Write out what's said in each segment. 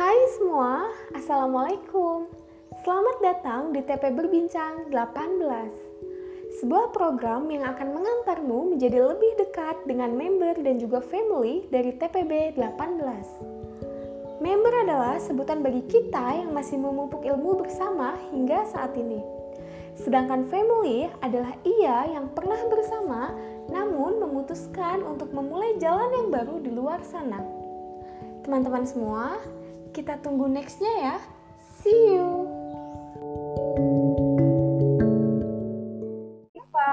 Hai semua, Assalamualaikum. Selamat datang di TP Berbincang 18. Sebuah program yang akan mengantarmu menjadi lebih dekat dengan member dan juga family dari TPB 18. Member adalah sebutan bagi kita yang masih memupuk ilmu bersama hingga saat ini. Sedangkan family adalah ia yang pernah bersama namun memutuskan untuk memulai jalan yang baru di luar sana. Teman-teman semua, kita tunggu nextnya ya. See you. Tifa,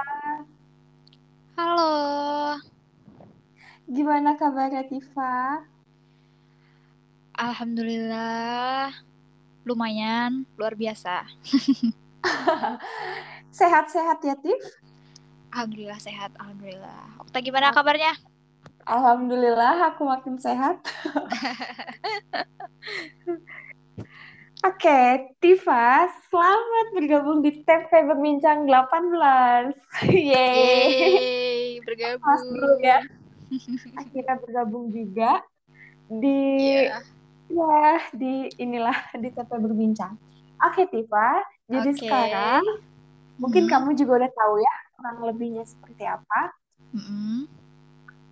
Halo, gimana kabarnya Tifa? Alhamdulillah lumayan luar biasa. Sehat-sehat ya Tif? Alhamdulillah sehat, Alhamdulillah. Okta gimana kabarnya? Alhamdulillah aku makin sehat. Oke, Tifa, selamat bergabung di TP Berbincang 18. Yeay. Yeay, Mas bergabung. dulu ya. Akhirnya bergabung juga di Iya. ya di inilah di TP Berbincang. Oke, Tifa. Jadi Oke. sekarang mungkin Hmm. kamu juga udah tahu ya kurang lebihnya seperti apa. Mm-mm.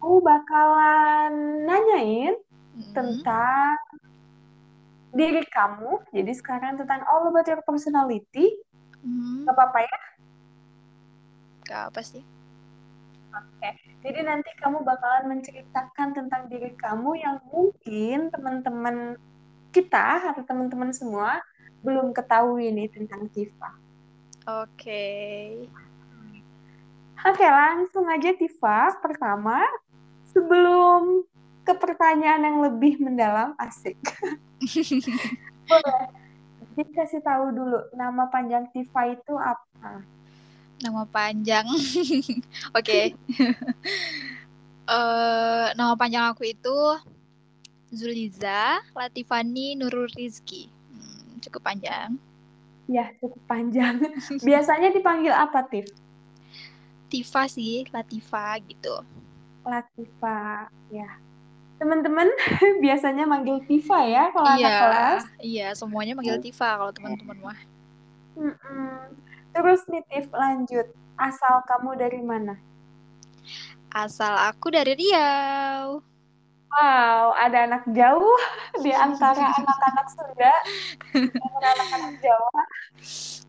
Aku bakalan nanyain Mm-mm. tentang diri kamu. Jadi sekarang tentang all about your personality. Mm, Gak apa-apa ya? Gak apa sih? Oke. Jadi nanti kamu bakalan menceritakan tentang diri kamu yang mungkin teman-teman kita atau teman-teman semua belum ketahui nih tentang Tifa. Oke. Oke, langsung aja Tifa. Pertama, sebelum ke pertanyaan yang lebih mendalam, asik. Boleh dikasih tahu dulu nama panjang Tifa itu apa? Nama panjang. Oke. Eh, nama panjang aku itu Zuliza Latifani Nurul Rizki. Hmm, cukup panjang. Ya, cukup panjang. Biasanya dipanggil apa, Tif? Tifa sih, Latifa gitu. Latifa, ya. Teman-teman biasanya manggil Tifa ya kalau anak Iya, kelas. iya, semuanya manggil Tifa kalau teman-teman mah. Mm-mm. Terus nih Tif, lanjut. Asal kamu dari mana? Asal aku dari Riau. Wow, ada anak jauh di antara anak-anak Sunda dengan anak-anak Jawa.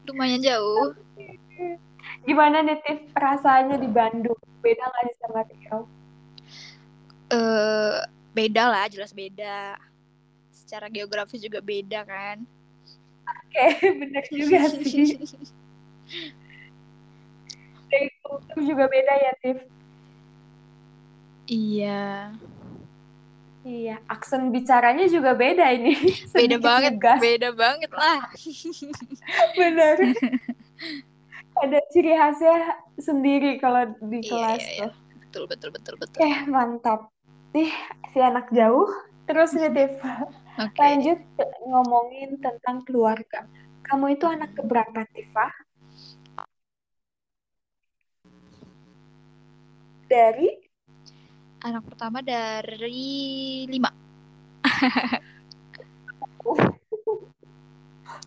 Lumayan jauh. Gimana nih Tif rasanya di Bandung? Beda nggak sih sama Riau? Eh, beda lah, jelas beda. Secara geografis juga beda kan. Oke, bener juga sih. Dari kultur juga beda ya, Tif. Iya, Iya, aksen bicaranya juga beda ini. beda banget, ngegas. beda banget lah. Bener. Ada ciri khasnya sendiri kalau di Iya, kelas iya, iya. tuh. Betul, betul, betul, betul. Eh, mantap. Nih, si anak jauh. Terus nih, Tif. Oke. Lanjut ngomongin tentang keluarga. Kamu itu anak keberapa, Tifa? Dari Anak pertama dari lima.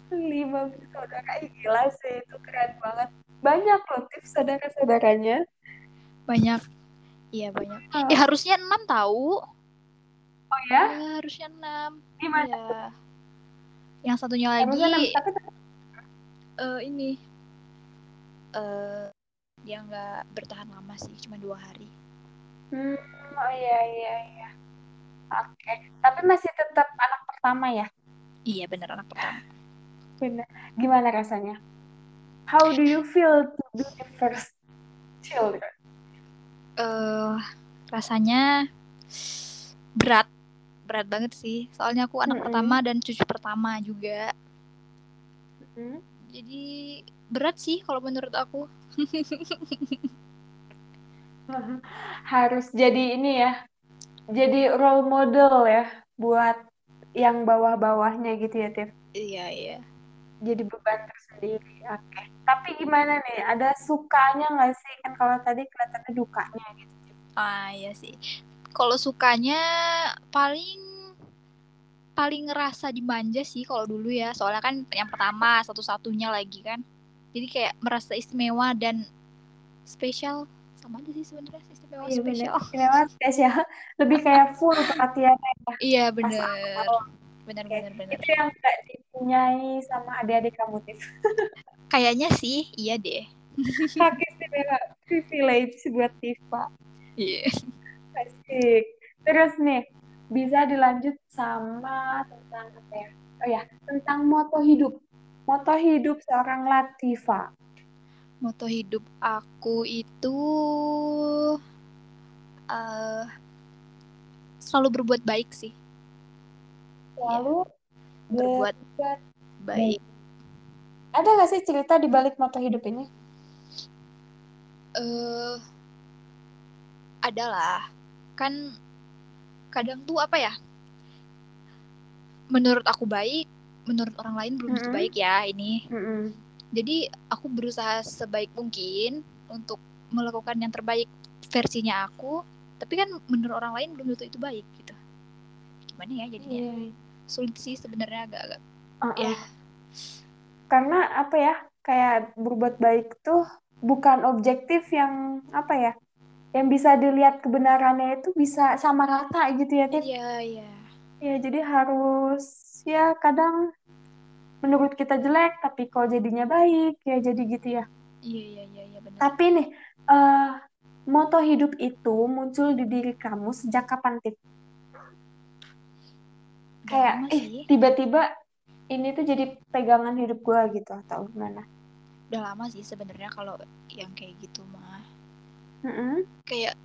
lima bersaudara. Gila sih, itu keren banget. Banyak loh, saudara-saudaranya. Banyak. Iya, banyak. Ah. Ya harusnya enam tahu. Oh ya? Ya, harusnya enam. Gimana? Iya. Yang satunya lagi Harusnya enam, tapi eh ini eh dia nggak bertahan lama sih, cuma dua hari. Hmm, oh iya iya iya. Oke, tapi masih tetap anak pertama ya? Iya, bener anak pertama. Benar. Gimana rasanya? How do you feel to be the first children? Eh rasanya berat, berat banget sih. Soalnya aku anak Mm-mm. pertama dan cucu pertama juga. Hmm? Jadi berat sih kalau menurut aku. Harus jadi ini ya, jadi role model ya buat yang bawah-bawahnya gitu ya, Tiff. Iya, iya. Jadi beban tersendiri. Oke. Tapi gimana nih? Ada sukanya nggak sih? Kan kalau tadi kelihatannya dukanya gitu. Ah, iya sih. Kalau sukanya paling paling ngerasa dimanja sih kalau dulu ya soalnya kan yang pertama satu-satunya lagi kan jadi kayak merasa istimewa dan spesial sama aja sih sebenarnya istimewa Iya bener, spesial istimewa spesial. Lebih kayak full perhatiannya ya. iya bener bener oke. bener bener Itu yang gak dipunyai sama adik-adik kamu, Tif. kayaknya sih iya deh Hak istimewa, privilege buat Tifa. iya Asik. Terus nih, bisa dilanjut sama tentang apa ya? Oh ya, tentang moto hidup. Moto hidup seorang Latifa. moto hidup aku itu eh selalu berbuat baik sih Selalu berbuat berbuat baik Ada nggak sih cerita di balik moto hidup ini? eh adalah kan kadang tuh apa ya menurut aku baik menurut orang lain belum tentu Mm-mm. baik ya ini Mm-mm. jadi aku berusaha sebaik mungkin untuk melakukan yang terbaik versinya aku tapi kan menurut orang lain belum tentu itu baik gitu gimana ya jadinya Iya. Sulit sih sebenarnya agak-agak Uh-uh. ya Karena apa ya? Kayak berbuat baik tuh bukan objektif yang apa ya? Yang bisa dilihat kebenarannya itu bisa sama rata gitu ya, Tif. iya iya Ya, jadi harus ya kadang menurut kita jelek, tapi kalau jadinya baik, ya jadi gitu ya. iya iya iya iya benar Tapi nih, eh moto hidup itu muncul di diri kamu sejak kapan, Tif? Kayak, lama eh, tiba-tiba ini tuh jadi pegangan hidup gua gitu, atau gimana? udah lama sih sebenarnya kalau yang kayak gitu mah Mm-mm. kayak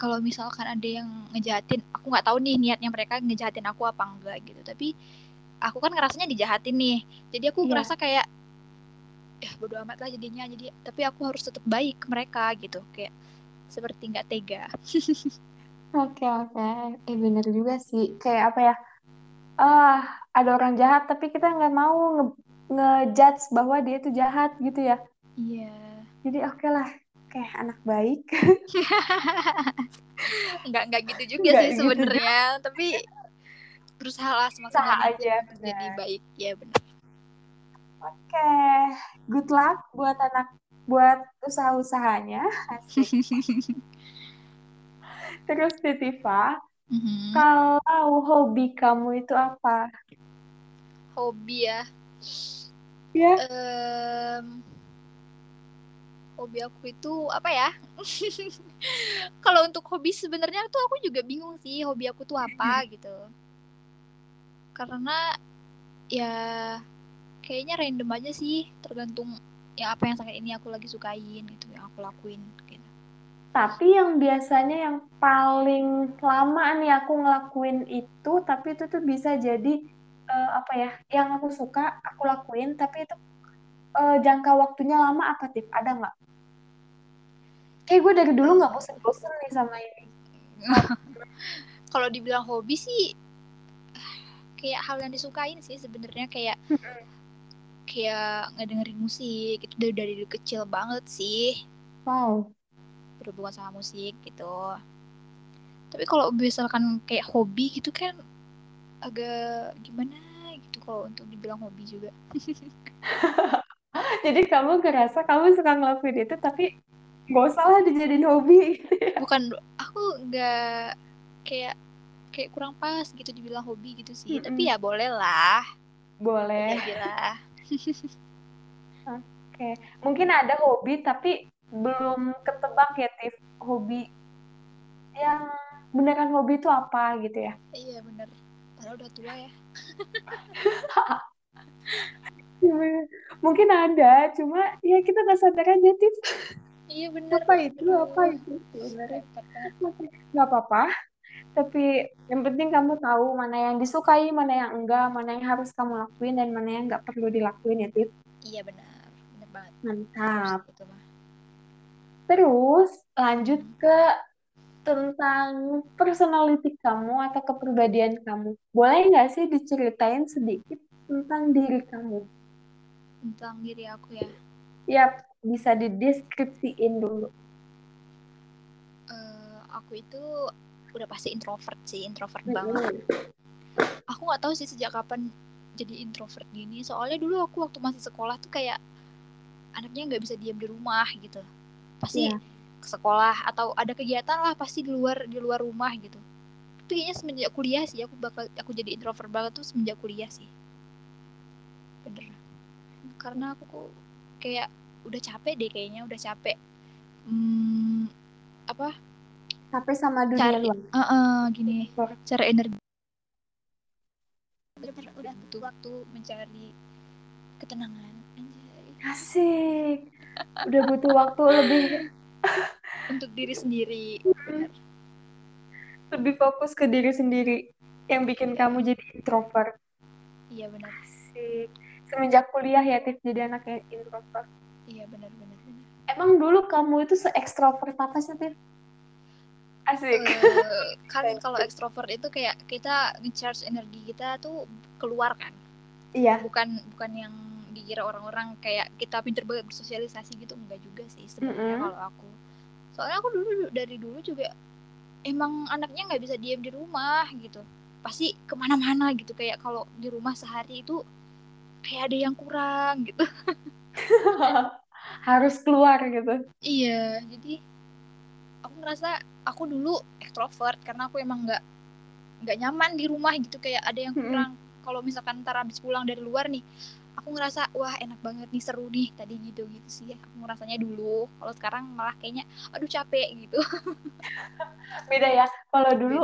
kalau misalkan ada yang ngejahatin aku nggak tahu nih niatnya mereka ngejahatin aku apa enggak gitu tapi aku kan ngerasanya dijahatin nih jadi aku Iya. ngerasa kayak ya bodo amat lah jadinya jadi tapi aku harus tetap baik ke mereka gitu kayak seperti nggak tega Oke, oke. Eh, bener juga sih. Kayak apa ya? Ah, ada orang jahat, tapi kita nggak mau nge- ngejudge bahwa dia itu jahat gitu ya. iya Jadi oke lah, kayak anak baik. nggak nggak gitu juga Nggak sih gitu sebenarnya tapi berusaha Usaha mungkin aja, jadi baik ya benar Oke, good luck buat anak, buat usaha-usahanya. Asik. Terus Tifa, Mhm. kalau hobi kamu itu apa? hobi ya Ya, Em, hobi aku itu apa ya? Kalau untuk hobi sebenarnya tuh aku juga bingung sih hobi aku tuh apa gitu. Karena ya kayaknya random aja sih, tergantung ya apa yang saat ini aku lagi sukain gitu yang aku lakuin gitu. Tapi yang biasanya yang paling lama nih aku ngelakuin itu, tapi itu tuh bisa jadi eh, apa ya? Yang aku suka aku lakuin, tapi itu eh, jangka waktunya lama apa tip? Ada nggak? Kayak gue dari dulu nggak bosen-bosen nih sama ini. Kalau dibilang hobi sih kayak hal yang disukain sih sebenarnya kayak kayak ngedengerin musik itu dari dari kecil banget sih. Wow. Berhubungan sama musik gitu. Tapi kalau misalkan kayak hobi gitu kan agak gimana gitu kalau untuk dibilang hobi juga. Jadi kamu ngerasa kamu suka ngelakuin itu, tapi gak usah lah dijadiin hobi. Bukan aku nggak kayak kayak kurang pas gitu dibilang hobi gitu sih. Mm-mm. Tapi ya boleh lah. Boleh. Oke, mungkin ada hobi tapi belum ketebak ya, Tiff. Hobi yang beneran hobi itu apa gitu ya? Iya bener. Padahal udah tua ya. Mungkin ada, cuma ya kita nggak sadar aja, Tiff. Iya bener. Apa itu? Apa itu? Banget. nggak apa-apa. Tapi yang penting kamu tahu mana yang disukai, mana yang enggak, mana yang harus kamu lakuin, dan mana yang nggak perlu dilakuin ya, Tiff. Iya bener. Bener banget. Mantap. Harus gitu mah. Terus lanjut ke tentang personality kamu atau kepribadian kamu. Boleh nggak sih diceritain sedikit tentang diri kamu? Tentang diri aku ya. Ya, bisa dideskripsiin dulu. Eh, aku itu udah pasti introvert sih, introvert Mm-mm. banget. aku nggak tahu sih sejak kapan jadi introvert gini soalnya dulu aku waktu masih sekolah tuh kayak anaknya nggak bisa diam di rumah gitu pasti Iya. ke sekolah atau ada kegiatan lah pasti di luar di luar rumah gitu. Itu kayaknya semenjak kuliah sih aku bakal aku jadi introvert banget tuh semenjak kuliah sih. Bener. Karena aku kok kayak udah capek deh kayaknya udah capek hmm, apa? Capek sama dunia cari luar. eh, eh, gini cara energi. Udah udah butuh waktu mencari ketenangan anjay. Asik. Udah butuh waktu lebih untuk diri sendiri lebih fokus ke diri sendiri yang bikin kamu jadi introvert. iya benar Asik. Semenjak kuliah ya, Tiff, jadi anak yang introvert. iya benar benar Emang dulu kamu itu se-ekstrovert apa sih, Tiff? Asik. Eh, kan kalau ekstrovert itu kayak kita ngecharge energi kita tuh keluar kan Iya. bukan bukan yang dikira orang-orang kayak kita pinter banget bersosialisasi gitu enggak juga sih sebenarnya Mm-mm. kalau aku. Soalnya aku dulu dari dulu juga emang anaknya nggak bisa diam di rumah gitu. Pasti ke mana-mana gitu kayak kalau di rumah sehari itu kayak ada yang kurang gitu. Harus keluar gitu. iya jadi aku ngerasa aku dulu ekstrovert karena aku emang nggak nggak nyaman di rumah gitu kayak ada yang kurang. Kalau misalkan ntar habis pulang dari luar nih aku ngerasa wah enak banget nih seru nih tadi gitu gitu sih aku ngerasanya dulu kalau sekarang malah kayaknya aduh capek gitu Beda ya. Kalau dulu,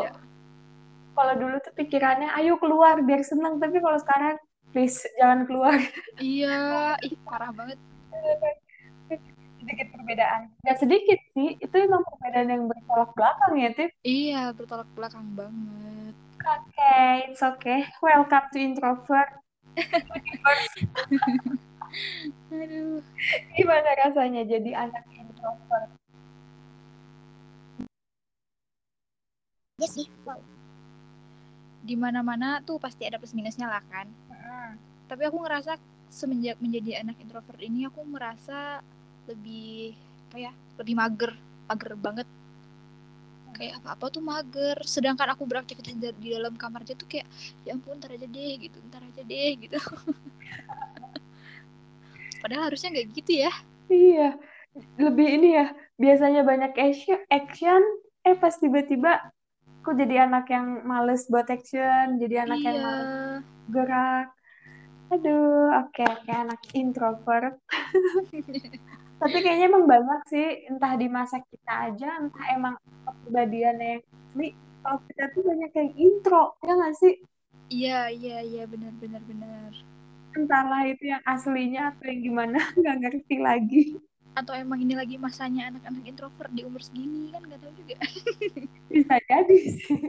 kalau dulu tuh pikirannya, ayo keluar biar seneng. Tapi kalau sekarang, please jangan keluar. iya ih parah banget sedikit perbedaan. Gak sedikit sih, itu emang perbedaan yang bertolak belakang ya, Tiff. iya bertolak belakang banget Oke, it's okay. Welcome to introvert. Aduh. Gimana rasanya jadi anak introvert? ya sih wow. Di mana mana tuh pasti ada plus minusnya lah kan. Tapi aku ngerasa semenjak menjadi anak introvert ini aku merasa lebih apa ya lebih mager mager banget kayak apa apa tuh mager sedangkan aku beraktivitas di, di dalam kamar aja tuh kayak ya ampun ntar aja deh gitu ntar aja deh gitu padahal harusnya nggak gitu ya Iya, lebih ini ya. Biasanya banyak action, eh pas tiba-tiba kok jadi anak yang males buat action, jadi anak yang iya males gerak. Aduh, oke oke anak introvert. Tapi kayaknya emang banyak sih, entah di masa kita aja, entah emang kepribadiannya yang asli. Kalau kita tuh banyak yang intro, ya nggak sih? iya iya iya benar benar benar Entahlah itu yang aslinya atau yang gimana, nggak ngerti lagi. atau emang ini lagi masanya anak-anak introvert di umur segini kan nggak tahu juga Bisa jadi sih.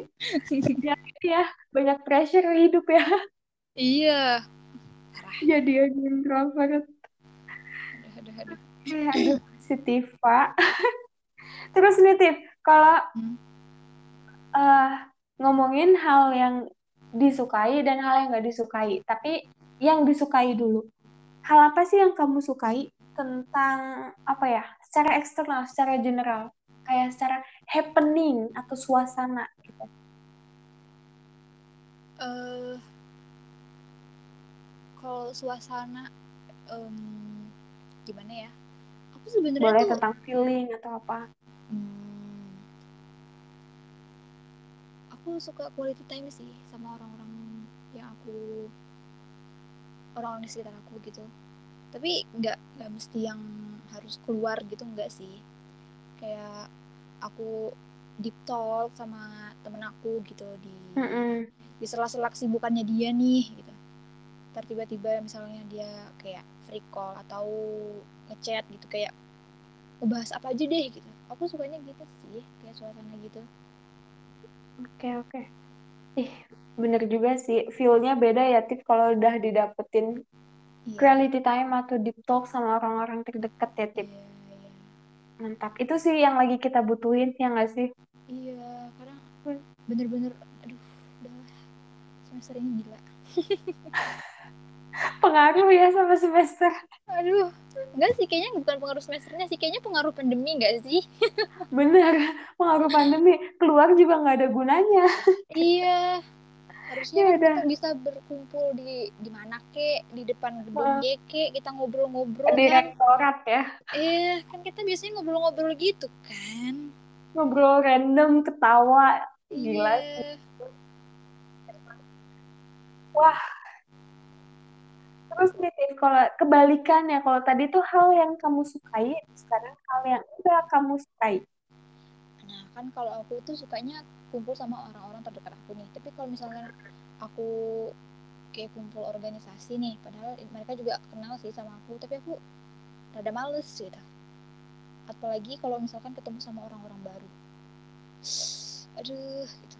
Ya, ya, banyak pressure hidup ya. iya parah Jadi yang introvert. aduh aduh aduh Aduh, si Tifa. Terus nih, kalau eh, ngomongin hal yang disukai dan hal yang nggak disukai, tapi yang disukai dulu. Hal apa sih yang kamu sukai tentang apa ya, secara eksternal, secara general, kayak secara happening atau suasana gitu. eh kalau suasana em, gimana ya aku sebenarnya Boleh tuh tentang feeling atau apa? hmm, aku suka quality time sih sama orang-orang yang aku orang-orang di sekitar aku gitu tapi nggak nggak mesti yang harus keluar gitu nggak sih kayak aku deep talk sama temen aku gitu di Mm-mm. di sela-sela kesibukannya dia nih gitu ntar tiba-tiba misalnya dia kayak free call atau ngechat gitu kayak ngebahas apa aja deh gitu aku sukanya gitu sih kayak suasana gitu Oke, oke. Ih, bener juga sih. Feel-nya beda ya, Tif, kalau udah didapetin iya quality time atau deep talk sama orang-orang terdekat ya, Tif. iya iya Mantap. Itu sih yang lagi kita butuhin, ya nggak sih? iya karena bener-bener aduh udah semester ini gila Pengaruh ya sama semester. aduh enggak sih kayaknya bukan pengaruh semesternya sih kayaknya pengaruh pandemi enggak sih Bener, pengaruh pandemi. Keluar juga nggak ada gunanya. iya harusnya Ya kita bisa berkumpul di di mana kek di depan gedung Wah. Kek kita ngobrol-ngobrol Di kan rektorat ya. eh kan kita biasanya ngobrol-ngobrol gitu kan Ngobrol random, ketawa. Gila iya Terus nih, Tin, kalau kebalikannya, kalau tadi tuh hal yang kamu sukai, sekarang hal yang enggak kamu sukai. nah kan kalau aku tuh sukanya kumpul sama orang-orang terdekat aku nih tapi kalau misalnya aku kayak kumpul organisasi nih padahal mereka juga kenal sih sama aku tapi aku rada males gitu apalagi kalau misalkan ketemu sama orang-orang baru aduh gitu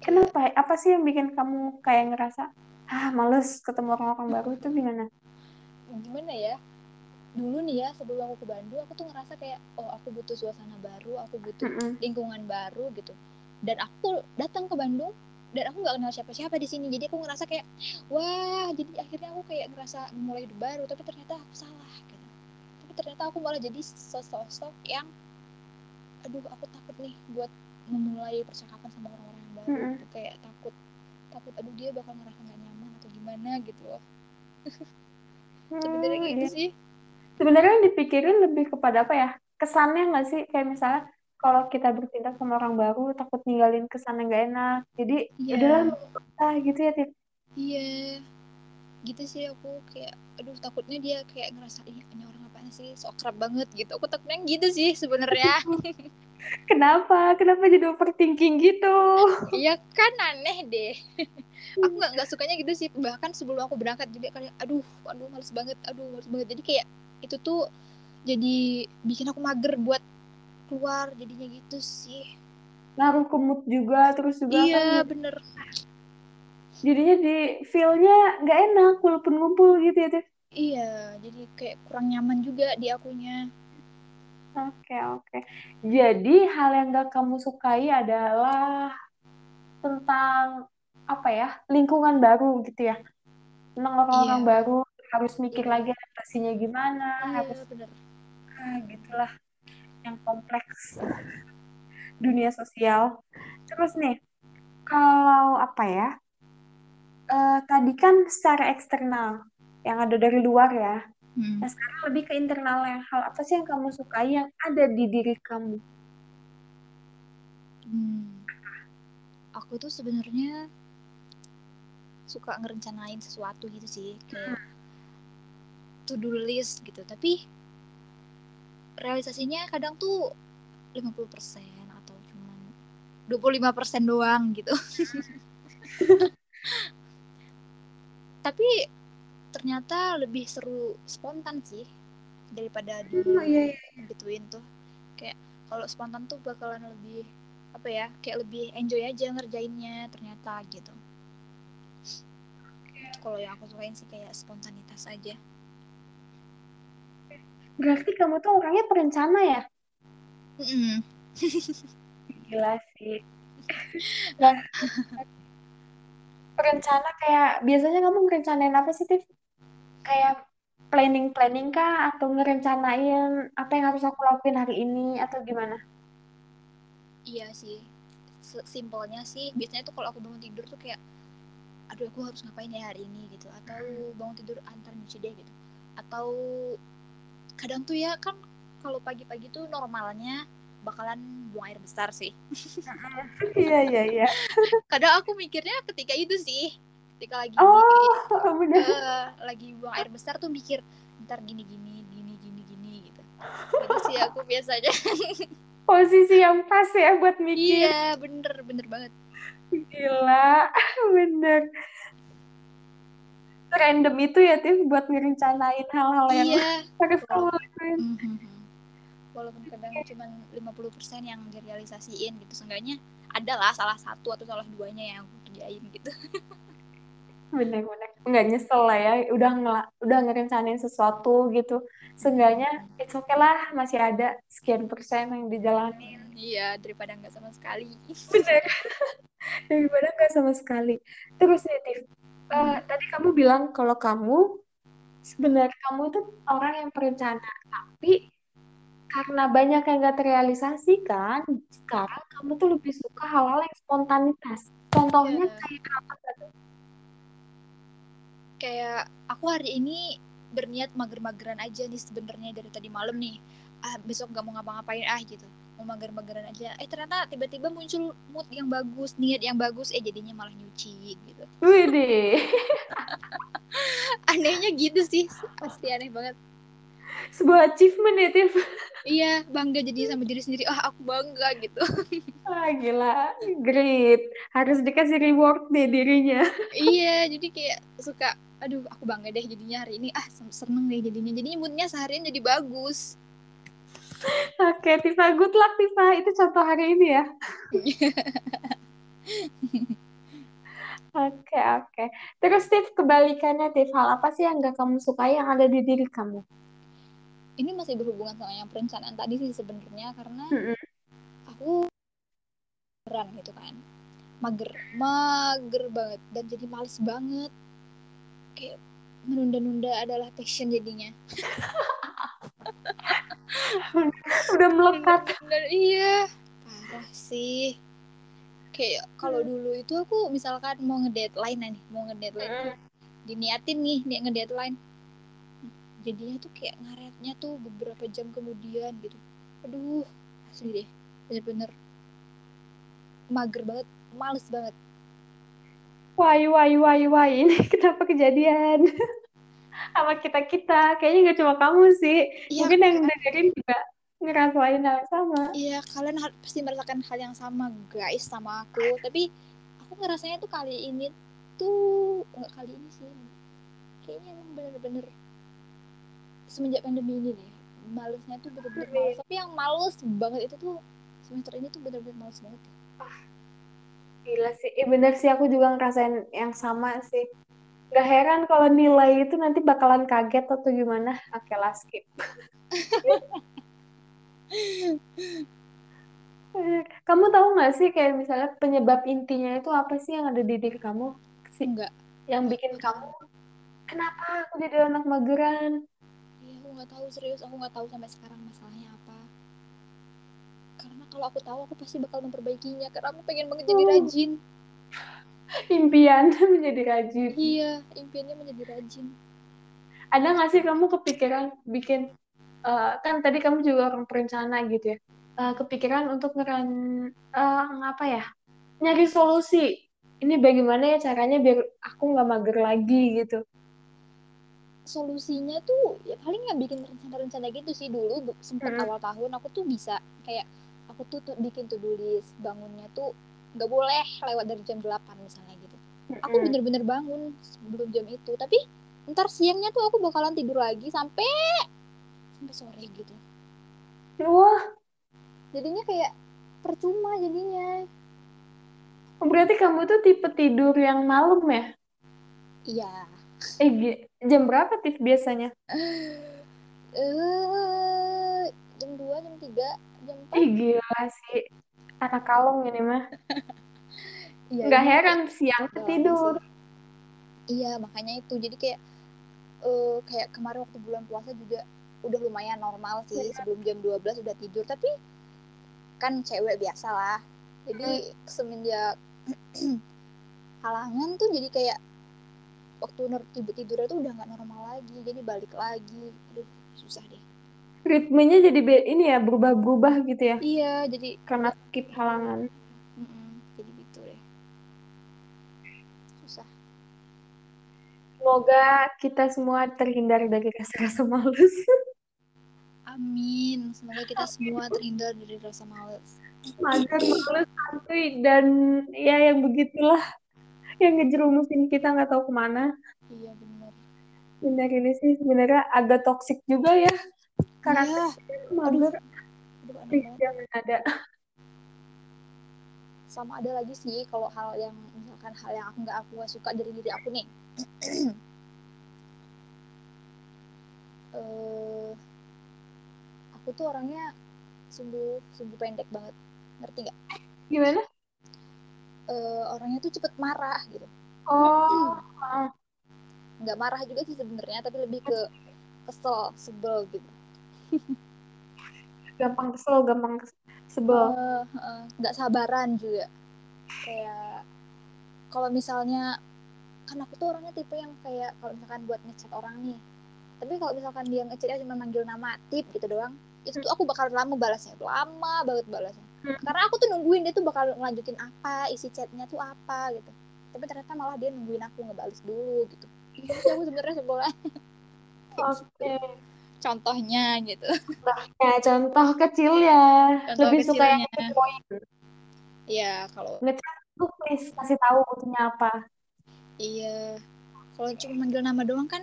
Kenapa? Apa sih yang bikin kamu kayak ngerasa, ah males ketemu orang-orang baru itu gimana? gimana ya dulu nih ya sebelum aku ke Bandung aku tuh ngerasa kayak oh aku butuh suasana baru aku butuh Mm-mm. lingkungan baru gitu dan aku datang ke Bandung dan aku nggak kenal siapa-siapa di sini jadi aku ngerasa kayak wah jadi akhirnya aku kayak ngerasa memulai hidup baru tapi ternyata aku salah gitu tapi ternyata aku malah jadi sosok yang aduh aku takut nih buat memulai percakapan sama orang-orang yang baru Mm-mm. gitu. kayak takut takut aduh dia bakal ngerasa nggak nyaman gimana gitu loh sebenarnya Hmm, gitu iya. sih Sebenarnya yang dipikirin lebih kepada apa ya? Kesannya nggak sih? Kayak misalnya kalau kita bertindak sama orang baru, takut ninggalin kesan yang nggak enak. Jadi Iya. udahlah usah gitu ya, Tin. Iya, gitu sih aku kayak, aduh takutnya dia kayak ngerasa ih ini orang apaan sih, so akrab banget gitu. Aku takutnya gitu sih sebenarnya. Kenapa? Kenapa jadi overthinking gitu? Iya kan aneh deh. aku nggak nggak sukanya gitu sih. Bahkan sebelum aku berangkat juga kayak, aduh, aduh males banget, aduh males banget. Jadi kayak itu tuh jadi bikin aku mager buat keluar jadinya gitu sih. Ngaruh ke mood juga, terus juga kan Iya jadi- bener. jadinya di feel-nya nggak enak walaupun ngumpul gitu ya, Tin. Iya, jadi kayak kurang nyaman juga di akunya. Oke, oke. Jadi hal yang gak kamu sukai adalah tentang apa ya, lingkungan baru gitu ya. Tentang orang-orang Iya. baru, harus mikir lagi adaptasinya gimana, harus Iya bener. ah, gitulah yang kompleks dunia sosial. Terus nih, kalau apa ya, eh, tadi kan secara eksternal, yang ada dari luar ya. Hmm. Nah, sekarang lebih ke internalnya. Hal apa sih yang kamu sukai yang ada di diri kamu? Hmm. Aku tuh sebenarnya suka ngerencanain sesuatu gitu sih, kayak to do list gitu. Tapi realisasinya kadang tuh 50% atau cuma 25% doang gitu. Tapi ternyata lebih seru spontan sih daripada di Oh, iya, gituin tuh. Kayak kalau spontan tuh bakalan lebih apa ya kayak lebih enjoy aja ngerjainnya ternyata gitu kalau yang aku sukain sih kayak spontanitas aja Berarti kamu tuh orangnya perencana ya? Mm-mm. Gila sih. Nah, perencana kayak biasanya kamu ngerencanain apa sih, Tiff? Kayak planning-planning kah? Atau ngerencanain apa yang harus aku lakuin hari ini? Atau gimana? iya sih. Simpelnya sih biasanya tuh kalau aku bangun tidur tuh kayak aduh aku harus ngapain ya hari ini? gitu. Atau bangun tidur antar nyuci deh gitu. Atau kadang tuh ya kan kalau pagi-pagi tuh normalnya bakalan buang air besar sih. Iya, iya, iya. kadang aku mikirnya ketika itu sih ketika lagi Oh, bener. eh, lagi buang air besar tuh mikir ntar gini gini gini gini gini gitu itu sih aku biasanya Posisi yang pas ya buat mikir. iya bener bener banget Gila, bener. Random itu ya, Tiff, buat ngerencanain hal-hal yang iya harus kamu lakuin. Mhm. walaupun kadang cuma 50% yang direalisasiin gitu seenggaknya adalah salah satu atau salah duanya yang aku kerjain gitu Bener-bener. Nggak nyesel lah ya, udah ngela udah ngerencanain sesuatu gitu. Seenggaknya, it's okay lah, masih ada sekian persen yang dijalanin. iya daripada nggak sama sekali Bener. Daripada nggak sama sekali. Terus nih, Tiff, eh, tadi kamu bilang kalau kamu sebenarnya kamu itu orang yang perencana, tapi karena banyak yang gak terrealisasi kan, sekarang kamu tuh lebih suka hal-hal yang spontanitas. Contohnya Iya. kayak apa? Kayak aku hari ini berniat mager-mageran aja nih sebenarnya dari tadi malam nih. Ah besok nggak mau ngapa-ngapain ah gitu. Mau mager-mageran aja. Eh ternyata tiba-tiba muncul mood yang bagus niat yang bagus eh jadinya malah nyuci gitu. Wih deh, anehnya gitu sih pasti aneh banget. Sebuah achievement ya Tiff. iya bangga jadi sama diri sendiri. Ah aku bangga gitu. Wah gila, great. Harus dikasih reward deh dirinya. iya jadi kayak suka aduh aku bangga deh jadinya hari ini ah sen- seneng deh jadinya jadinya moodnya seharian jadi bagus Oke, Tifa, good luck Tifa. Itu contoh hari ini ya. Oke, oke. Terus Tiff, kebalikannya Tiff, hal apa sih yang gak kamu sukai yang ada di diri kamu? ini masih berhubungan sama yang perencanaan tadi sih sebenarnya karena Mm-mm. aku beran gitu kan mager mager banget dan jadi males banget kayak menunda-nunda adalah passion jadinya. Udah melekat. Iya. Parah sih. Kayak kalau dulu itu aku misalkan mau ngedeadline nih mau ngedeadline Mm. diniatin nih nih ngedeadline. Jadinya tuh kayak ngaretnya tuh beberapa jam kemudian gitu. Aduh asli deh. Bener-bener mager banget males banget Why, why, why, why? Ini kenapa kejadian? Sama kita-kita. Kayaknya nggak cuma kamu sih. Iya, Mungkin yang dengerin juga ngerasain hal yang sama. Iya, kalian pasti merasakan hal yang sama, guys, sama aku. Tapi aku ngerasanya tuh kali ini tuh nggak kali ini sih. Kayaknya emang bener-bener semenjak pandemi ini deh. Malesnya tuh bener-bener males. Tapi yang males banget itu tuh semester ini tuh bener-bener males banget. Gila sih. Eh, bener sih, aku juga ngerasain yang sama sih. Gak heran kalau nilai itu nanti bakalan kaget atau gimana. Oke lah, skip. Kamu tahu nggak sih kayak misalnya penyebab intinya itu apa sih yang ada di diri kamu? Si- Enggak. Yang bikin kamu, kenapa aku jadi anak mageran? Iya, aku nggak tahu serius. Aku nggak tahu sampai sekarang masalahnya apa. Kalau aku tahu, aku pasti bakal memperbaikinya. Karena aku pengen banget jadi Hmm. rajin. Impian menjadi rajin. Iya, impiannya menjadi rajin. Ada nggak sih kamu kepikiran bikin, eh, kan tadi kamu juga orang perencana gitu ya, Eh, kepikiran untuk ngeran, eh, ngapa ya, nyari solusi. Ini bagaimana ya caranya biar aku nggak mager lagi gitu. solusinya tuh ya paling nggak bikin rencana-rencana gitu sih dulu sempet Mm-mm. awal tahun aku tuh bisa kayak aku tuh, tuh bikin to do list bangunnya tuh nggak boleh lewat dari jam 8 misalnya gitu. Aku bener-bener bangun sebelum jam itu tapi ntar siangnya tuh aku bakalan tidur lagi sampai sampai sore gitu. Wah, jadinya kayak percuma jadinya. Berarti kamu tuh tipe tidur yang malam ya? iya. Eh, jam berapa Tiff biasanya? eh jam 2 jam 3 jam 4 Ih, gila sih. Anak kalong ini mah. iya Nggak ini heran siang udah lama tidur. sih. Iya, makanya itu. Jadi kayak eh kayak kemarin waktu bulan puasa juga udah lumayan normal sih. Sebelum jam 12 udah tidur, tapi kan cewek biasa lah. Jadi semenjak halangan tuh jadi kayak waktu tidur tidurnya tuh udah nggak normal lagi. Jadi balik lagi. Aduh, susah deh. Ritmenya jadi be- ini ya berubah-berubah gitu ya. Iya, jadi Karena skip halangan. mm-mm, jadi gitu deh. Susah. Semoga kita semua terhindar dari rasa-rasa males. Amin. Semoga kita semua terhindar dari rasa males. Mager, males, santuy, dan ya yang begitulah. Yang ngejerumusin kita nggak tahu ke mana. Iya, bener. Benar ini sih sebenarnya agak toksik juga ya. Karakter Iya. Aduh, aneh Ih, banget. jangan ada. sama ada lagi sih kalau hal yang misalkan hal yang aku nggak aku suka dari diri aku nih eh aku tuh orangnya sungguh sungguh pendek banget ngerti nggak Gimana? Eh, orangnya tuh cepet marah gitu Oh, nggak marah juga sih sebenarnya tapi lebih ke kesel sebel gitu gampang kesel gampang sebel. Uh, uh, nggak sabaran juga. Kayak kalau misalnya kan aku tuh orangnya tipe yang kayak kalau misalkan buat ngechat orang nih tapi kalau misalkan dia ngechatnya cuma manggil nama tip gitu doang itu tuh aku bakal lama balasnya. Lama banget balasnya. Hmm. karena aku tuh nungguin dia tuh bakal ngelanjutin apa isi chatnya tuh apa gitu. Tapi ternyata malah dia nungguin aku ngebales dulu gitu. Itu aku sebenarnya sebelah oke. okay. Contohnya gitu. Ya contoh kecil ya contoh lebih kecilnya. suka yang poin ya kalau ngechat tuh please kasih tahu butuhnya apa. Iya. Kalau cuma manggil nama doang kan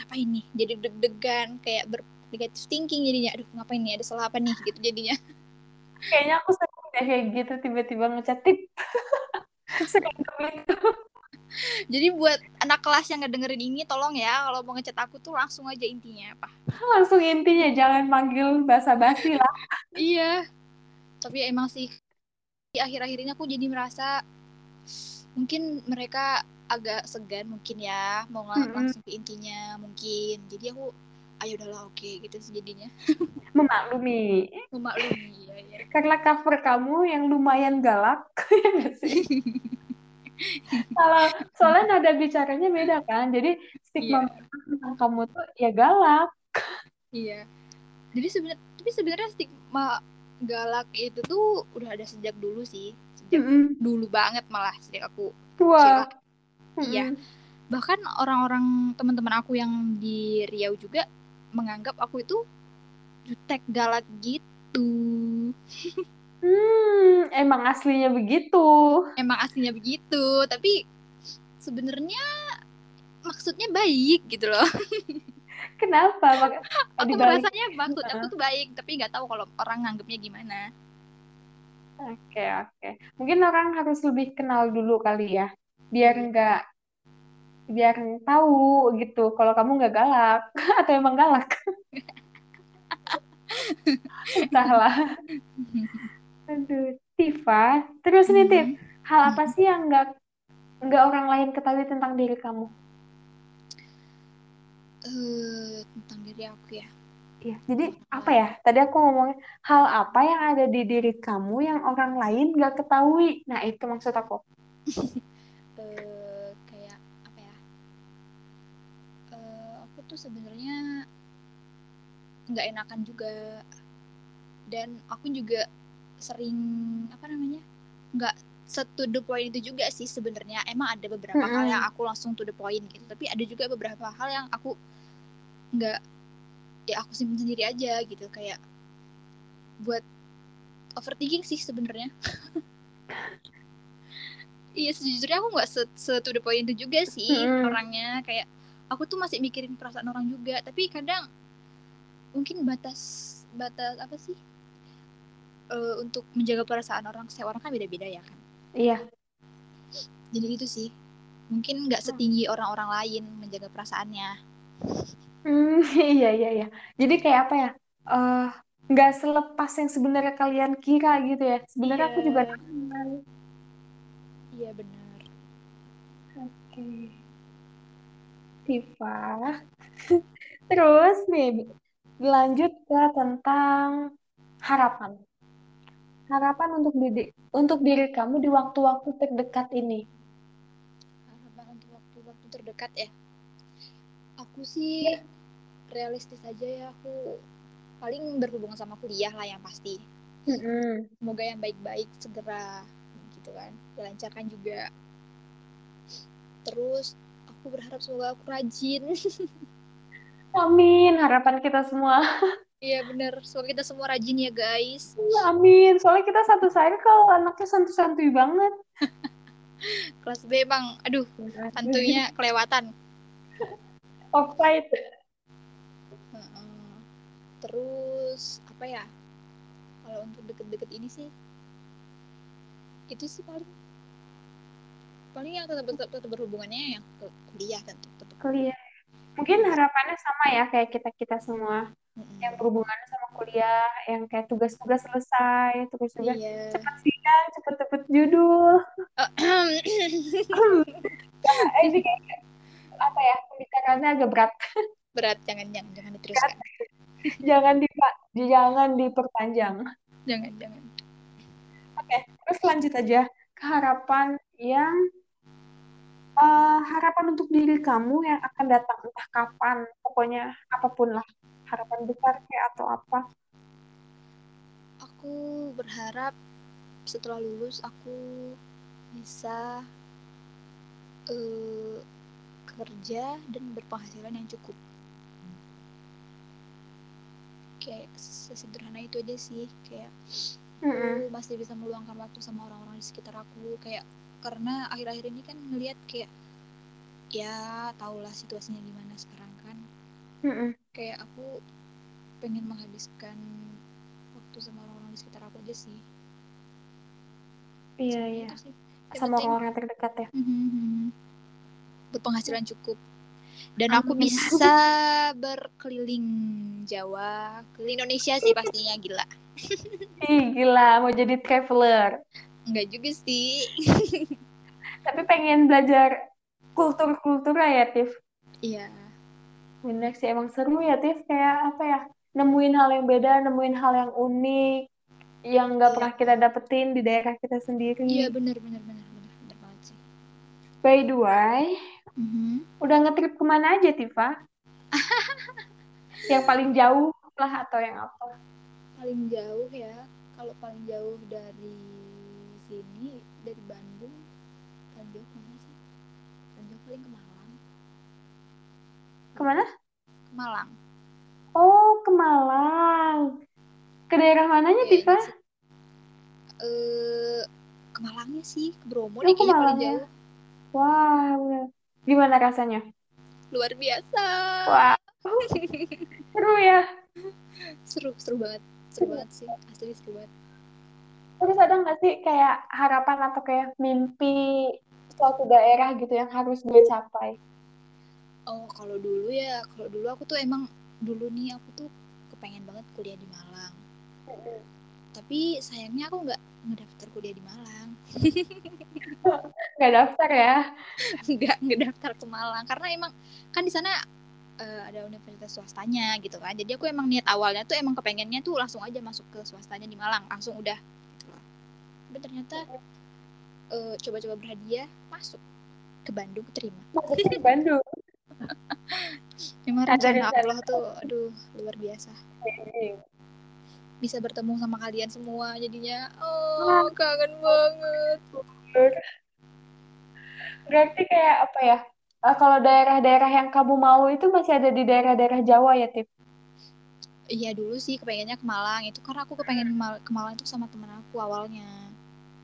ngapain nih? Jadi deg-degan kayak ber negative thinking jadinya. Aduh ngapain nih? Ada salah apa nih? Gitu jadinya. Kayaknya aku sering kayak gitu tiba-tiba ngechat tip jadi buat anak kelas yang ngedengerin ini tolong ya kalau mau ngechat aku tuh langsung aja intinya apa langsung intinya jangan manggil basa-basi lah. Iya. Tapi emang sih di akhir-akhir ini aku jadi merasa mungkin mereka agak segan mungkin ya mau mm -hmm. langsung ke intinya mungkin. Jadi aku ayo udahlah oke okay, gitu jadinya. Memaklumi. Memaklumi ya, ya. karena cover kamu yang lumayan galak ya sih kalau soalnya nada bicaranya beda kan jadi stigma yeah. tentang kamu tuh ya galak iya jadi sebenarnya tapi sebenarnya stigma galak itu tuh udah ada sejak dulu sih sejak mm -hmm. dulu banget malah sejak aku Wah. iya mm -hmm. bahkan orang-orang teman-teman aku yang di Riau juga menganggap aku itu jutek galak gitu. Hmm, emang aslinya begitu. Emang aslinya begitu, tapi sebenarnya maksudnya baik gitu loh. Kenapa? aku merasanya maksud aku tuh baik, tapi nggak tahu kalau orang nganggapnya gimana. Oke, oke. Mungkin orang harus lebih kenal dulu kali ya, biar nggak biar tahu gitu kalau kamu nggak galak atau emang galak entahlah aduh Tifa terus nih Tif hmm. hal apa sih yang nggak nggak orang lain ketahui tentang diri kamu uh, tentang diri aku ya Iya, jadi apa ya? Tadi aku ngomongin hal apa yang ada di diri kamu yang orang lain nggak ketahui. Nah, itu maksud aku. tuh sebenarnya nggak enakan juga dan aku juga sering apa namanya nggak satu the point itu juga sih sebenarnya. Emang ada beberapa mm -hmm. hal yang aku langsung to the point gitu. Tapi ada juga beberapa hal yang aku nggak ya aku simpen sendiri aja gitu. Kayak buat overthinking sih sebenarnya. Iya sejujurnya aku nggak se, se to the point itu juga sih mm. orangnya. Kayak aku tuh masih mikirin perasaan orang juga. Tapi kadang mungkin batas batas apa sih uh, untuk menjaga perasaan orang setiap orang kan beda-beda ya kan iya jadi itu sih mungkin nggak hmm. setinggi orang-orang lain menjaga perasaannya hmm, iya iya iya jadi kayak apa ya uh, nggak selepas yang sebenarnya kalian kira gitu ya sebenarnya yeah. aku juga iya benar oke okay. Tifa. Terus nih, lanjut ke tentang harapan. Harapan untuk diri untuk diri kamu di waktu-waktu terdekat ini. Harapan untuk waktu-waktu terdekat ya. Aku sih ya. realistis aja ya. Aku paling berhubungan sama kuliah lah yang pasti. Mm -hmm. Semoga yang baik-baik segera gitu kan, dilancarkan juga. Terus aku berharap semoga aku rajin amin harapan kita semua iya bener. Semoga kita semua rajin ya guys. Amin. Soalnya kita satu saya kalau anaknya santuy-santuy banget. Kelas B bang. Aduh santuinya kelewatan. Offside. Terus apa ya? Kalau untuk deket-deket ini sih itu sih paling paling yang tetap tetap, tetap berhubungannya yang ke kuliah tentu tetap kuliah. Mungkin harapannya sama ya kayak kita kita semua mm-hmm. yang berhubungan sama kuliah yang kayak tugas-tugas selesai terus juga iya. cepat sidang cepat cepat judul nah, ini kayak apa ya pembicaraannya agak berat berat jangan jangan jangan diteruskan jangan di jangan diperpanjang. Jangan, jangan. Oke, terus lanjut aja ke harapan yang uh, harapan untuk diri kamu yang akan datang entah kapan, pokoknya apa pun lah harapan besar kayak atau apa. Aku berharap setelah lulus aku bisa uh, kerja dan berpenghasilan yang cukup kayak sesederhana itu aja sih kayak aku masih bisa meluangkan waktu sama orang-orang di sekitar aku kayak karena akhir-akhir ini kan ngelihat kayak ya tahulah situasinya gimana sekarang kan mm-hmm. Kayak aku pengen menghabiskan waktu sama orang-orang di sekitar aku aja sih iya iya sama orang-orang terdekat ya mm-hmm. berpenghasilan cukup dan aku bisa berkeliling Jawa, keliling Indonesia sih pastinya gila. Ih, gila mau jadi traveler. Enggak juga sih. Tapi pengen belajar kultur-kultur ya, Tiff. Iya. Bener sih, emang seru ya, Tiff. Kayak apa ya, nemuin hal yang beda, nemuin hal yang unik, yang nggak iya. pernah kita dapetin di daerah kita sendiri. Iya, bener, bener, bener, bener, bener banget sih. By the way, Mm-hmm. Udah ngetrip ke mana aja, Tifa? yang paling jauh lah atau yang apa? Paling jauh ya, kalau paling jauh dari sini, dari Bandung, paling jauh mana sih? Paling jauh paling ke Malang. Ke mana? Ke Malang. Oh, ke Malang. Ke daerah mananya, ya, Tifa? Eh, ke Malangnya sih, ke Bromo oh, deh kayaknya paling jauh. Wah, wow, Gimana rasanya? Luar biasa. Wah. seru ya. Seru, seru banget. Seru banget sih. Asli seru banget. Terus ada nggak sih kayak harapan atau kayak mimpi suatu daerah gitu yang harus gue capai? Oh, kalau dulu ya, kalau dulu aku tuh emang dulu nih aku tuh kepengen banget kuliah di Malang. Tapi sayangnya aku nggak ngedaftar kuliah di Malang. nggak daftar ya? nggak nggak daftar ke Malang karena emang kan di sana uh, ada universitas swastanya gitu kan. Jadi aku emang niat awalnya tuh emang kepengennya tuh langsung aja masuk ke swastanya di Malang, langsung udah. Tapi ternyata uh, coba-coba berhadiah masuk ke Bandung terima. Masuk ke Bandung. Emang rencana Allah tuh, aduh luar biasa. Bisa bertemu sama kalian semua jadinya. Oh kangen banget. Berarti kayak apa ya? Uh, kalau daerah-daerah yang kamu mau itu masih ada di daerah-daerah Jawa ya Tip? Iya dulu sih kepengennya ke Malang itu. Karena aku kepengen ke Malang itu sama temen aku awalnya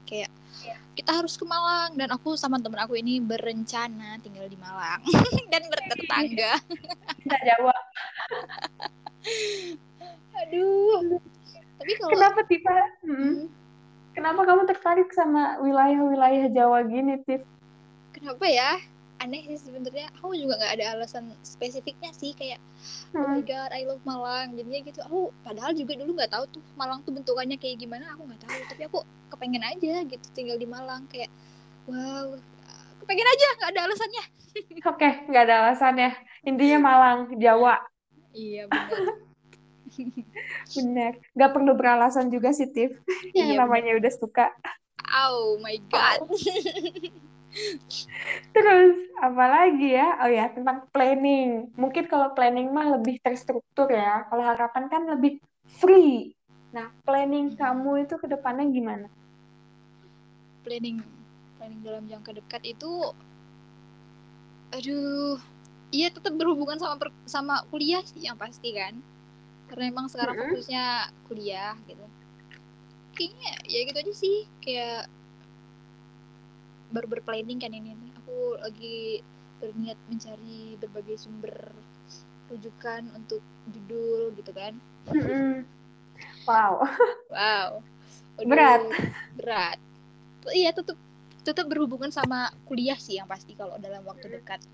kayak ya. kita harus ke Malang. Dan aku sama temen aku ini berencana tinggal di Malang dan bertetangga. Kita Jawa aduh. Tapi kalau kenapa tiba hmm. kenapa kamu tertarik sama wilayah-wilayah Jawa gini Tif? Kenapa ya aneh sih sebenarnya aku juga nggak ada alasan spesifiknya sih kayak hmm. oh my hmm. god I love Malang jadinya gitu aku padahal juga dulu nggak tahu tuh Malang tuh bentukannya kayak gimana aku nggak tahu tapi aku kepengen aja gitu tinggal di Malang kayak wow kepengen aja nggak ada alasannya oke okay, nggak ada alasannya intinya Malang Jawa iya benar Benar. Gak perlu beralasan juga sih, Tiff. Yang iya, namanya bener. udah suka. Oh my God. Terus, apa lagi ya? Oh ya, tentang planning. Mungkin kalau planning mah lebih terstruktur ya. Kalau harapan kan lebih free. Nah, planning kamu itu ke depannya gimana? Planning planning dalam jangka dekat itu aduh, iya tetap berhubungan sama per, sama kuliah sih yang pasti kan karena emang sekarang mm -hmm. fokusnya kuliah gitu kayaknya ya gitu aja sih kayak baru berplanning kan ini. Aku lagi berniat mencari berbagai sumber rujukan untuk judul gitu kan. Wow. Wow. Udah, berat. berat. Iya tetap tetap berhubungan sama kuliah sih yang pasti kalau dalam waktu dekat.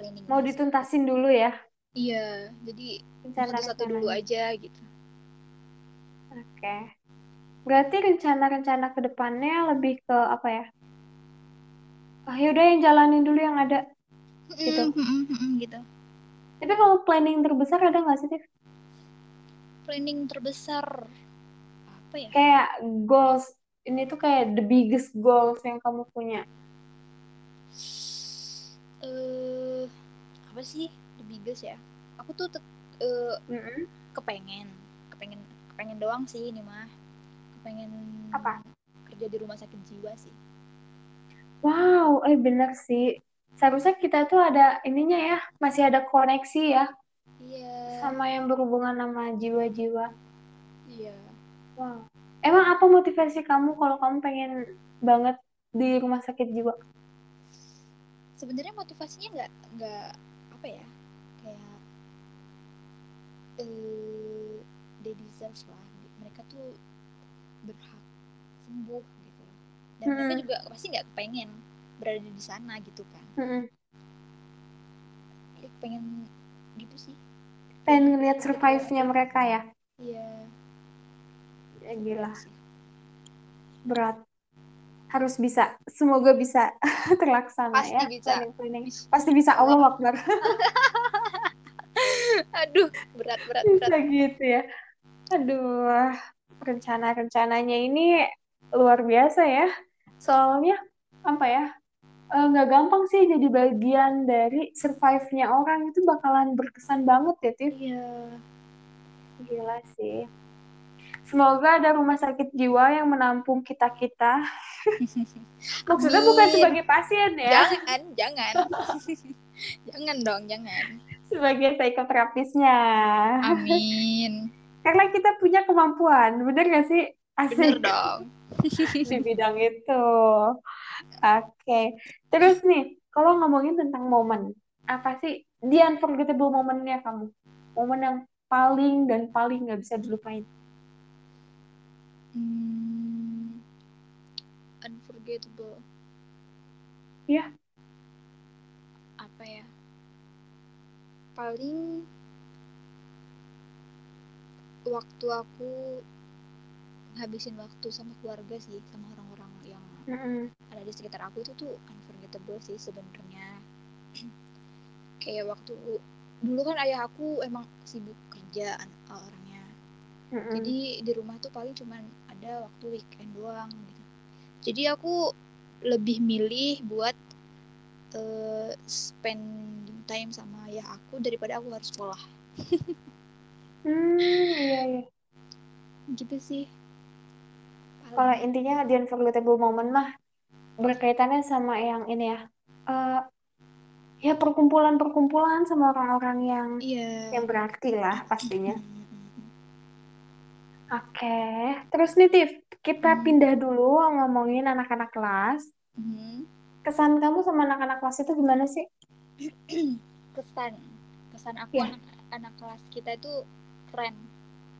Planning mau dituntasin dulu ya? Iya, jadi satu-satu dulu aja gitu. Oke. Berarti rencana-rencana ke depannya lebih ke apa ya? Ah, yaudah yang jalanin dulu yang ada. Gitu. Mm, mm, mm, gitu. Tapi kalau planning terbesar ada nggak sih, Tiff? planning terbesar apa ya Kayak goals. Ini tuh kayak the biggest goals yang kamu punya. eh apa sih the biggest ya aku tuh tet- eh, Mm-mm. kepengen kepengen kepengen doang sih ini mah kepengen Apa? kerja di rumah sakit jiwa sih Wow, eh bener sih. Seharusnya kita tuh ada ininya ya, masih ada koneksi ya iya sama yang berhubungan sama jiwa-jiwa. iya Wow. Emang apa motivasi kamu kalau kamu pengen banget di rumah sakit jiwa? sebenarnya motivasinya nggak nggak apa ya kayak eh they deserve lah mereka tuh berhak sembuh gitu loh dan mereka Mm-mm. juga pasti nggak pengen berada di sana gitu kan Mm-mm. ya, pengen gitu sih Pengen ngeliat survive-nya mereka ya? iya Ya gila, sih. berat. Harus bisa. Semoga bisa terlaksana Pasti ya. bisa. planning-planning. Pasti bisa. Allah Akbar. aduh berat berat Bisa berat gitu ya. Aduh, rencana-rencananya ini luar biasa ya. Soalnya apa ya? eh, nggak gampang sih jadi bagian dari survive-nya orang itu bakalan berkesan banget ya, Tif. iya Gila sih. Semoga ada rumah sakit jiwa yang menampung kita-kita. Maksudnya bukan sebagai pasien ya, jangan jangan jangan dong jangan sebagai psikoterapisnya. amin Karena kita punya kemampuan, bener gak sih? bener Asik. dong di bidang itu. Oke, terus nih, kalau ngomongin tentang momen, apa sih the unforgettable momennya kamu? Momen yang paling dan paling nggak bisa dilupain. Hmm, unforgettable. Iya. Apa ya? Paling waktu aku ngabisin waktu sama keluarga sih, sama orang-orang yang Mm-mm. ada di sekitar aku itu tuh unforgettable sih sebenarnya. Kayak waktu dulu kan ayah aku emang sibuk kerja an- orangnya. Mm-mm. Jadi di rumah tuh paling cuman ada waktu weekend doang gitu. Jadi aku lebih milih buat eh, spending time sama ayah aku daripada aku harus sekolah. Hmm, iya, iya. Gitu sih. Kalau intinya the unforgettable moment mah berkaitannya sama yang ini ya. Eh, ya perkumpulan-perkumpulan sama orang-orang yang Iya. yang berarti lah pastinya. Mm, mm, mm. Oke, terus nih Tiff, kita Hmm. pindah dulu ngomongin anak-anak kelas. Mhm. Kesan kamu sama anak-anak kelas itu gimana sih? Kesan kesan aku Iya. anak anak kelas kita itu keren.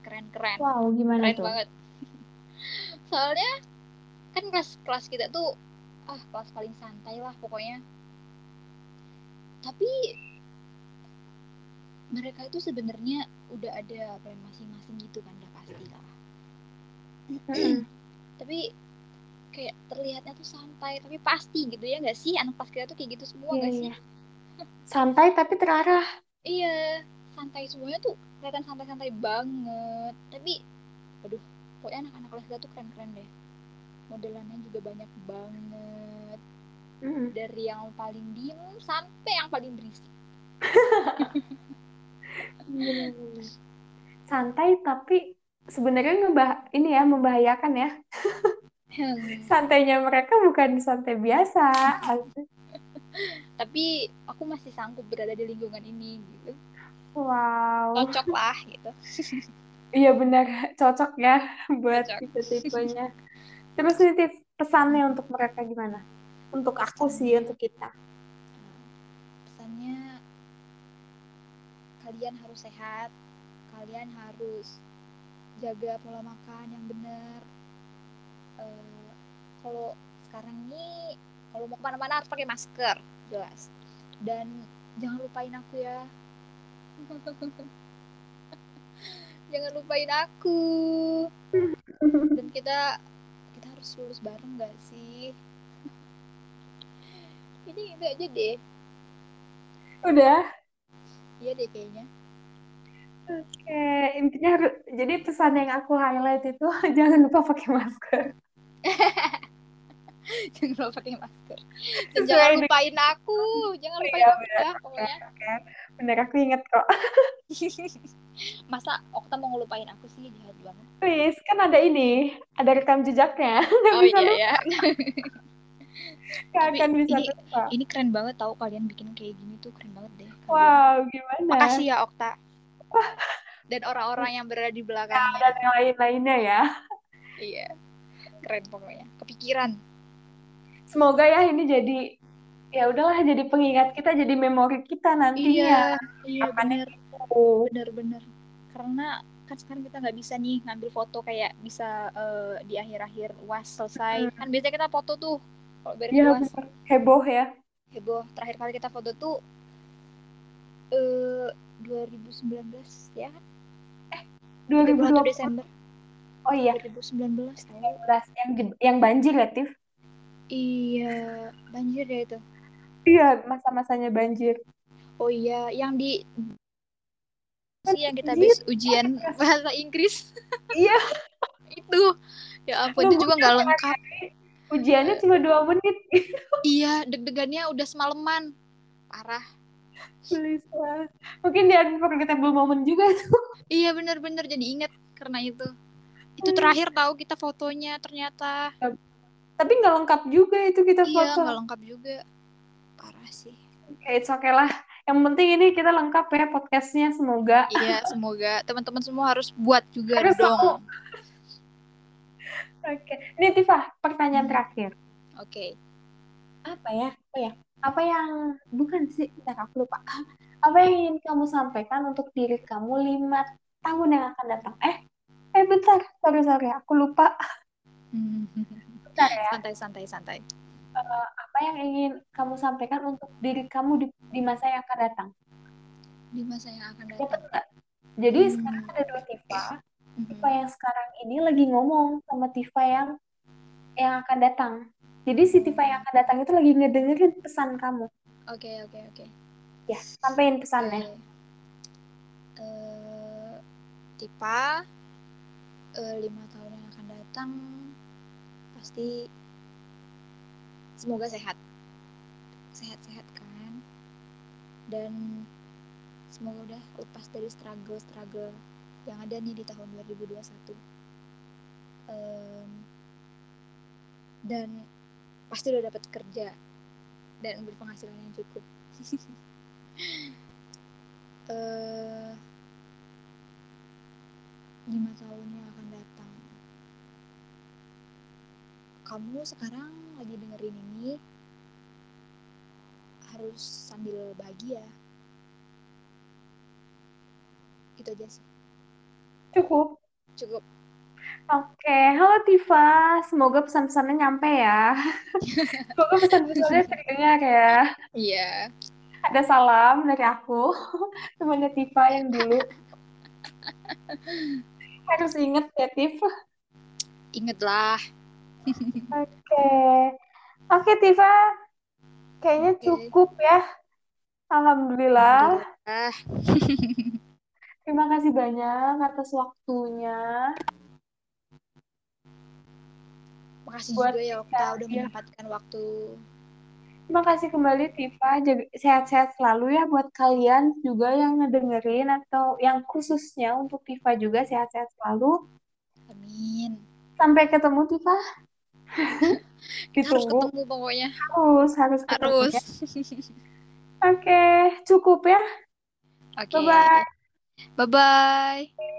Keren-keren. Wow, gimana Keren tuh? banget. Soalnya kan kelas kelas kita tuh ah kelas paling santai lah pokoknya. Tapi mereka itu sebenarnya udah ada plan masing-masing gitu kan udah pasti lah. Tapi kayak terlihatnya tuh santai tapi pasti gitu ya nggak sih anak kelas kita tuh kayak gitu semua nggak sih? iya. Santai tapi terarah. Iya, santai semuanya tuh kelihatan santai-santai banget. Tapi, aduh, pokoknya anak-anak kelas tuh keren-keren deh. Modelannya juga banyak banget. Mm-mm. Dari yang paling diem sampai yang paling berisik. Santai tapi sebenarnya ngebah ini ya membahayakan ya. Hmm, Santainya mereka bukan santai biasa. Tapi aku masih sanggup berada di lingkungan ini gitu. Wow. Cocok lah gitu. Iya benar, cocok ya buat tipe-tipenya. Terus nih Tiff, pesannya untuk mereka gimana? Untuk aku sih, untuk kita. Pesannya kalian harus sehat, kalian harus jaga pola makan yang benar. Eh, kalau sekarang ini kalau mau ke mana-mana harus pakai masker, jelas. Dan jangan lupain aku ya. jangan lupain aku. Dan kita kita harus lulus bareng gak sih? Ini itu aja deh. Udah, Iya deh kayaknya. Oke, intinya harus jadi pesan yang aku highlight itu jangan lupa pakai masker. jangan lupa pakai masker. Dan jangan lupain aku, jangan Iya, lupain aku ya pokoknya. Bener aku inget kok. Masa Okta mau ngelupain aku sih jahat banget. Please, kan ada ini, ada rekam jejaknya. Nggak Oh bisa iya lupa, ya. akan bisa ini- lupa. Ini keren banget tahu kalian bikin kayak gini tuh keren banget deh. kalian. Wow, gimana? Makasih ya Okta. Dan orang-orang yang berada di belakangnya. Dan yang lain-lainnya ya. Iya. Keren pokoknya. Kepikiran. Semoga ya ini jadi ya udahlah jadi pengingat kita, jadi memori kita nantinya. Iya Akan bener. Oh, Bener-bener. Karena kan sekarang kita nggak bisa nih ngambil foto kayak bisa eh, di akhir-akhir uas selesai. Hmm. Kan biasanya kita foto tuh kalau beres Iya bener. Heboh ya. Heboh. Terakhir kali kita foto tuh eh 2019 ya kan? 31 2020. Desember Oh iya, 2019 tahu. 19 yang yang banjir ya, Tif? Iya, banjir ya itu. Iya, masa-masanya banjir. Oh iya, yang di sih yang kita habis ujian bahasa Inggris. Iya. itu. Ya ampun, itu juga nggak lengkap. Ujiannya cuma dua menit. Iya, deg-degannya udah semalaman. Parah. Please lah. Mungkin di unforgettable moment juga tuh. Iya, bener-bener jadi inget karena itu. Itu Hmm. terakhir tahu kita fotonya ternyata. Tapi nggak lengkap juga itu kita Iya, foto. nggak lengkap juga. Parah sih. Oke, it's okay lah. Yang penting ini kita lengkap ya podcastnya. Semoga. Iya, semoga teman-teman semua harus buat juga Harus dong. Oke. Ini Tifa, pertanyaan Hmm. terakhir. Oke. Apa ya? Apa ya? Apa yang bukan sih? Bentar, aku lupa. Apa yang ingin kamu sampaikan untuk diri kamu lima tahun yang akan datang? Eh, eh bentar. Sorry, sorry. Aku lupa. Bentar ya. santai, santai, santai. Apa yang ingin kamu sampaikan untuk diri kamu di, di masa yang akan datang? Di masa yang akan Dapat datang. nggak? Jadi Hmm. sekarang ada dua Tifa. Mhm. Tifa yang sekarang ini lagi ngomong sama Tifa yang yang akan datang. Jadi si Tifa yang akan datang itu lagi ngedengerin pesan kamu. Oke, oke, oke. Ya, sampein pesannya. Oke. Eh, Tipa eh, lima tahun yang akan datang pasti semoga sehat. Sehat-sehat kan? Dan semoga udah lepas dari struggle-struggle yang ada nih di tahun 2021 Em, dan pasti udah dapat kerja dan berpenghasilan yang cukup. Eh lima tahun yang akan datang kamu sekarang lagi dengerin ini harus sambil bahagia itu aja sih Cukup. cukup Oke, halo Tifa. Semoga pesan-pesannya nyampe ya. Semoga pesan-pesannya terdengar ya. iya Ada salam dari aku, temannya Tifa yang dulu. Harus inget ya, Tif. Oke. Oke, Tifa. Kayaknya Oke. cukup ya. Alhamdulillah. ah Terima kasih banyak atas waktunya. makasih Buat juga ya Okta udah menyempatkan waktu Terima kasih kembali Tifa. Sehat-sehat selalu ya buat kalian juga yang ngedengerin atau yang khususnya untuk Tifa juga sehat-sehat selalu. amin Sampai ketemu Tifa. Kita harus Ditunggu. ketemu pokoknya Harus, harus ketemu harus ya. Oke, cukup ya. oke Bye-bye. bye bye